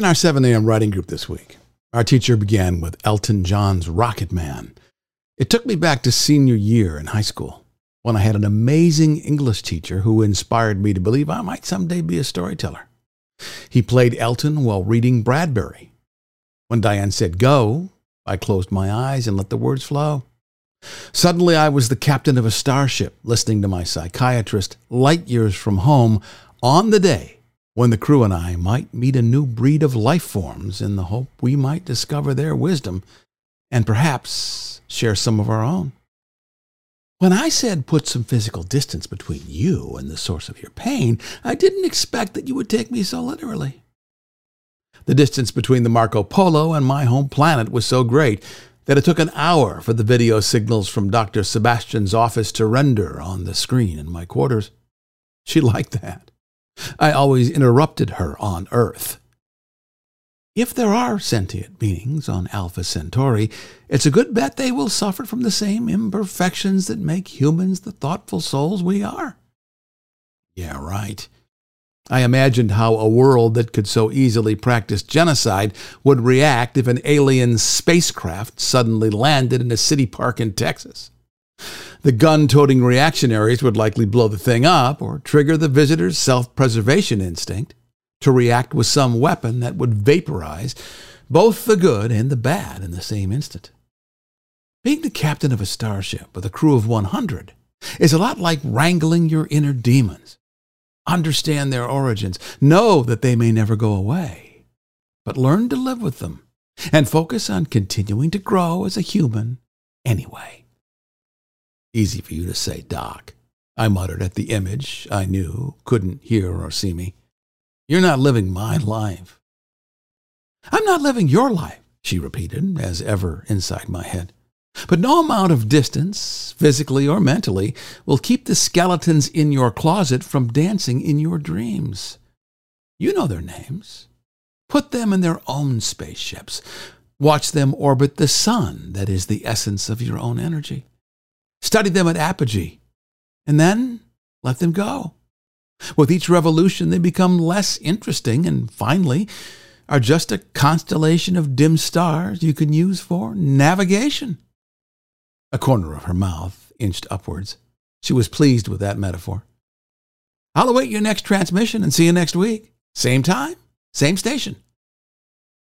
In our 7 a.m. writing group this week, our teacher began with Elton John's Rocket Man. It took me back to senior year in high school when I had an amazing English teacher who inspired me to believe I might someday be a storyteller. He played Elton while reading Bradbury. When Diane said go, I closed my eyes and let the words flow. Suddenly, I was the captain of a starship listening to my psychiatrist light years from home on the day when the crew and I might meet a new breed of life forms in the hope we might discover their wisdom and perhaps share some of our own. When I said put some physical distance between you and the source of your pain, I didn't expect that you would take me so literally. The distance between the Marco Polo and my home planet was so great that it took an hour for the video signals from Dr. Sebastian's office to render on the screen in my quarters. She liked that. I always interrupted her on Earth. If there are sentient beings on Alpha Centauri, it's a good bet they will suffer from the same imperfections that make humans the thoughtful souls we are. Yeah, right. I imagined how a world that could so easily practice genocide would react if an alien spacecraft suddenly landed in a city park in Texas. The gun toting reactionaries would likely blow the thing up or trigger the visitor's self preservation instinct to react with some weapon that would vaporize both the good and the bad in the same instant. Being the captain of a starship with a crew of 100 is a lot like wrangling your inner demons. Understand their origins, know that they may never go away, but learn to live with them and focus on continuing to grow as a human anyway. Easy for you to say, Doc. I muttered at the image I knew couldn't hear or see me. You're not living my life. I'm not living your life, she repeated, as ever inside my head. But no amount of distance, physically or mentally, will keep the skeletons in your closet from dancing in your dreams. You know their names. Put them in their own spaceships. Watch them orbit the sun, that is the essence of your own energy. Study them at apogee, and then let them go. With each revolution, they become less interesting, and finally, are just a constellation of dim stars you can use for navigation. A corner of her mouth inched upwards. She was pleased with that metaphor. I'll await your next transmission and see you next week. Same time, same station.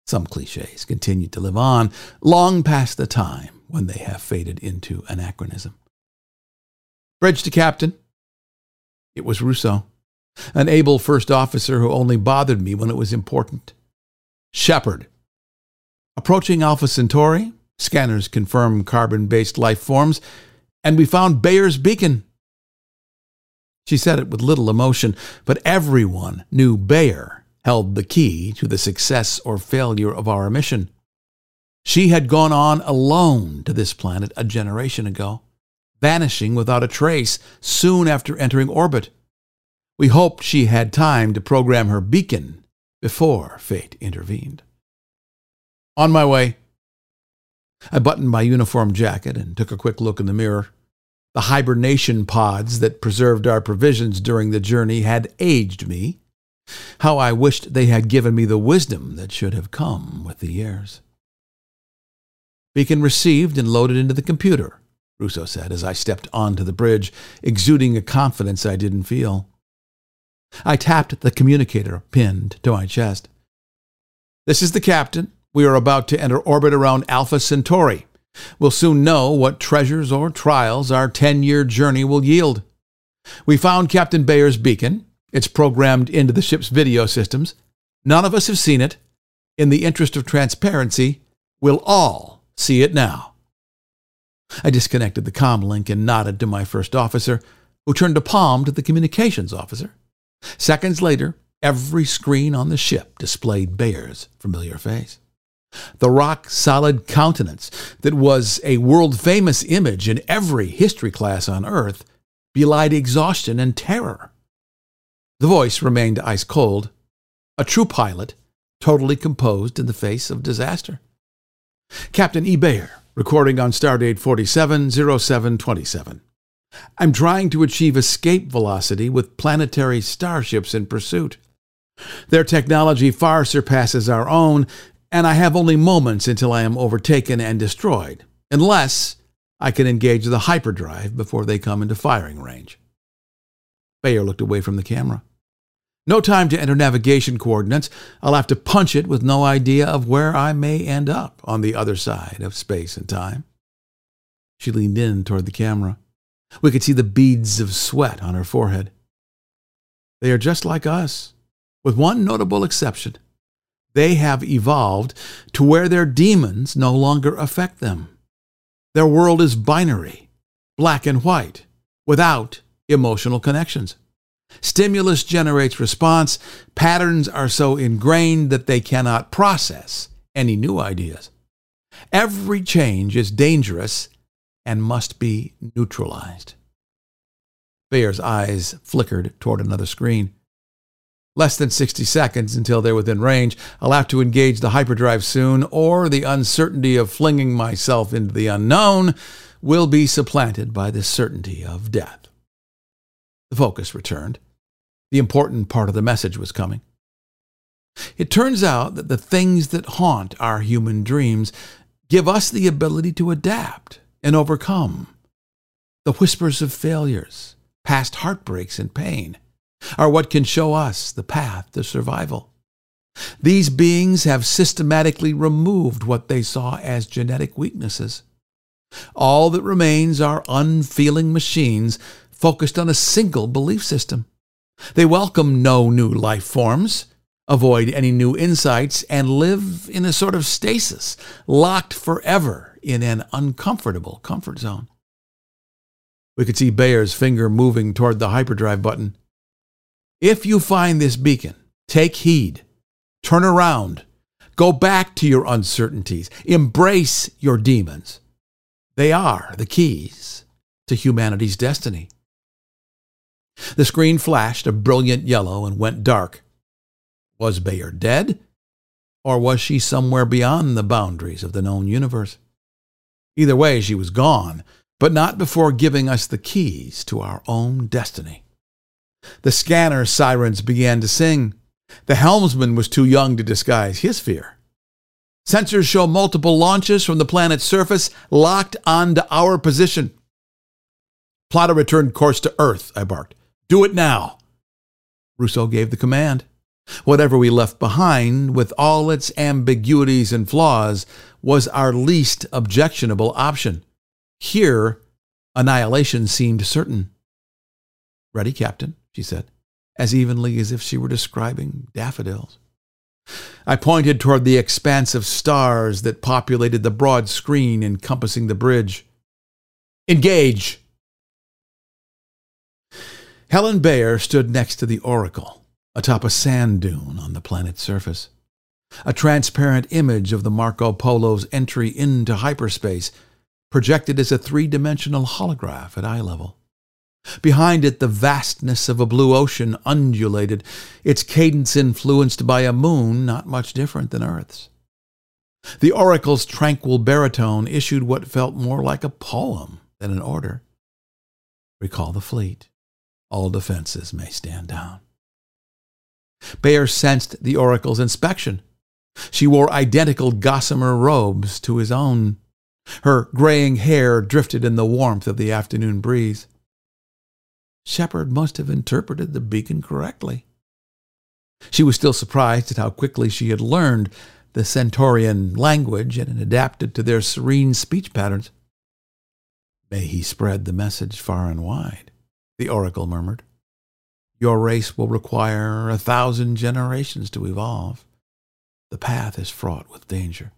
Some cliches continue to live on long past the time when they have faded into anachronism. Bridge to captain. It was Rousseau, an able first officer who only bothered me when it was important. Shepard. Approaching Alpha Centauri, scanners confirm carbon based life forms, and we found Bayer's beacon. She said it with little emotion, but everyone knew Bayer held the key to the success or failure of our mission. She had gone on alone to this planet a generation ago vanishing without a trace soon after entering orbit. We hoped she had time to program her beacon before fate intervened. On my way, I buttoned my uniform jacket and took a quick look in the mirror. The hibernation pods that preserved our provisions during the journey had aged me. How I wished they had given me the wisdom that should have come with the years. Beacon received and loaded into the computer. Rousseau said as I stepped onto the bridge, exuding a confidence I didn't feel. I tapped the communicator pinned to my chest. This is the captain. We are about to enter orbit around Alpha Centauri. We'll soon know what treasures or trials our 10 year journey will yield. We found Captain Bayer's beacon. It's programmed into the ship's video systems. None of us have seen it. In the interest of transparency, we'll all see it now. I disconnected the com link and nodded to my first officer, who turned a palm to the communications officer. Seconds later, every screen on the ship displayed Bayer's familiar face. The rock solid countenance that was a world famous image in every history class on Earth belied exhaustion and terror. The voice remained ice cold, a true pilot, totally composed in the face of disaster. Captain E. Bayer, recording on Stardate 470727. I'm trying to achieve escape velocity with planetary starships in pursuit. Their technology far surpasses our own, and I have only moments until I am overtaken and destroyed, unless I can engage the hyperdrive before they come into firing range. Bayer looked away from the camera. No time to enter navigation coordinates. I'll have to punch it with no idea of where I may end up on the other side of space and time. She leaned in toward the camera. We could see the beads of sweat on her forehead. They are just like us, with one notable exception. They have evolved to where their demons no longer affect them. Their world is binary, black and white, without emotional connections. Stimulus generates response. Patterns are so ingrained that they cannot process any new ideas. Every change is dangerous and must be neutralized. Bayer's eyes flickered toward another screen. Less than 60 seconds until they're within range. I'll have to engage the hyperdrive soon, or the uncertainty of flinging myself into the unknown will be supplanted by the certainty of death. The focus returned. The important part of the message was coming. It turns out that the things that haunt our human dreams give us the ability to adapt and overcome. The whispers of failures, past heartbreaks and pain, are what can show us the path to survival. These beings have systematically removed what they saw as genetic weaknesses. All that remains are unfeeling machines focused on a single belief system. They welcome no new life forms, avoid any new insights, and live in a sort of stasis, locked forever in an uncomfortable comfort zone. We could see Bayer's finger moving toward the hyperdrive button. If you find this beacon, take heed, turn around, go back to your uncertainties, embrace your demons. They are the keys to humanity's destiny. The screen flashed a brilliant yellow and went dark. Was Bayer dead? Or was she somewhere beyond the boundaries of the known universe? Either way, she was gone, but not before giving us the keys to our own destiny. The scanner sirens began to sing. The helmsman was too young to disguise his fear. Sensors show multiple launches from the planet's surface locked onto our position. Plot a return course to Earth, I barked. Do it now. Rousseau gave the command. Whatever we left behind, with all its ambiguities and flaws, was our least objectionable option. Here, annihilation seemed certain. Ready, Captain, she said, as evenly as if she were describing daffodils. I pointed toward the expanse of stars that populated the broad screen encompassing the bridge. Engage! Helen Bayer stood next to the Oracle, atop a sand dune on the planet's surface. A transparent image of the Marco Polo's entry into hyperspace, projected as a three dimensional holograph at eye level. Behind it, the vastness of a blue ocean undulated, its cadence influenced by a moon not much different than Earth's. The oracle's tranquil baritone issued what felt more like a poem than an order. Recall the fleet all defenses may stand down. Bayer sensed the oracle's inspection. She wore identical gossamer robes to his own. Her graying hair drifted in the warmth of the afternoon breeze. Shepard must have interpreted the beacon correctly. She was still surprised at how quickly she had learned the Centaurian language and adapted to their serene speech patterns. May he spread the message far and wide the oracle murmured. Your race will require a thousand generations to evolve. The path is fraught with danger.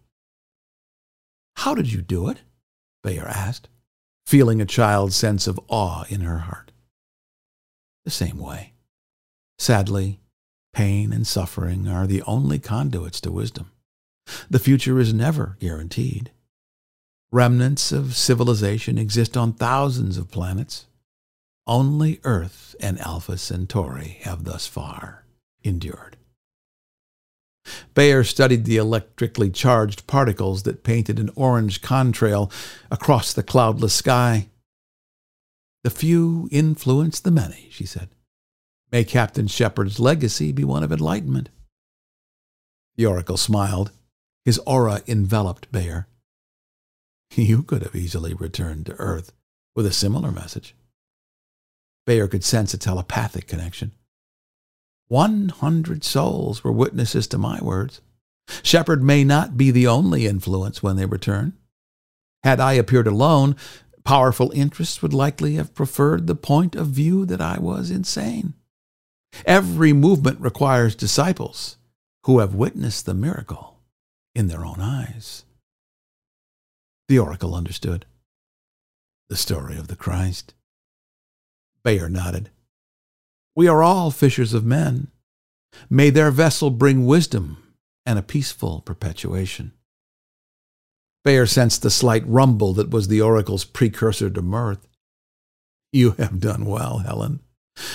How did you do it? Bayer asked, feeling a child's sense of awe in her heart. The same way. Sadly, pain and suffering are the only conduits to wisdom. The future is never guaranteed. Remnants of civilization exist on thousands of planets, only Earth and Alpha Centauri have thus far endured. Bayer studied the electrically charged particles that painted an orange contrail across the cloudless sky. The few influence the many, she said. May Captain Shepard's legacy be one of enlightenment. The oracle smiled. His aura enveloped Bayer. You could have easily returned to Earth with a similar message. Bayer could sense a telepathic connection. One hundred souls were witnesses to my words. Shepard may not be the only influence when they return. Had I appeared alone, powerful interests would likely have preferred the point of view that I was insane. Every movement requires disciples who have witnessed the miracle in their own eyes. The oracle understood. The story of the Christ. Bayer nodded. We are all fishers of men. May their vessel bring wisdom and a peaceful perpetuation. Bayer sensed the slight rumble that was the oracle's precursor to mirth. You have done well, Helen.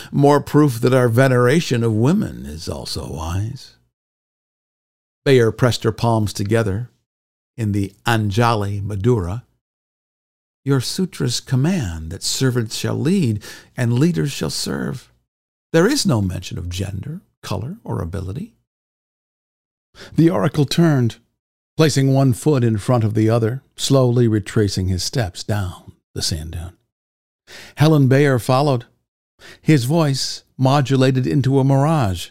More proof that our veneration of women is also wise. Bayer pressed her palms together in the Anjali Mudra. Your sutras command that servants shall lead and leaders shall serve. There is no mention of gender, color, or ability. The oracle turned, placing one foot in front of the other, slowly retracing his steps down the sand dune. Helen Bayer followed, his voice modulated into a mirage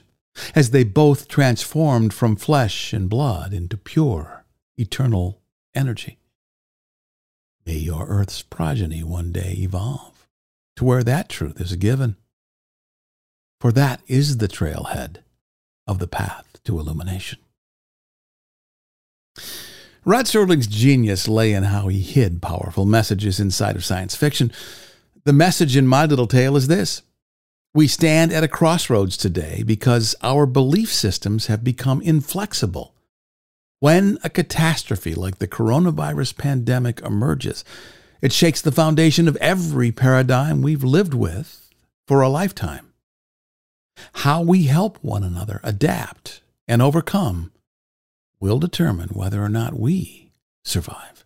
as they both transformed from flesh and blood into pure, eternal energy. Your Earth's progeny one day evolve to where that truth is given. For that is the trailhead of the path to illumination. Rod Serling's genius lay in how he hid powerful messages inside of science fiction. The message in my little tale is this We stand at a crossroads today because our belief systems have become inflexible. When a catastrophe like the coronavirus pandemic emerges, it shakes the foundation of every paradigm we've lived with for a lifetime. How we help one another adapt and overcome will determine whether or not we survive.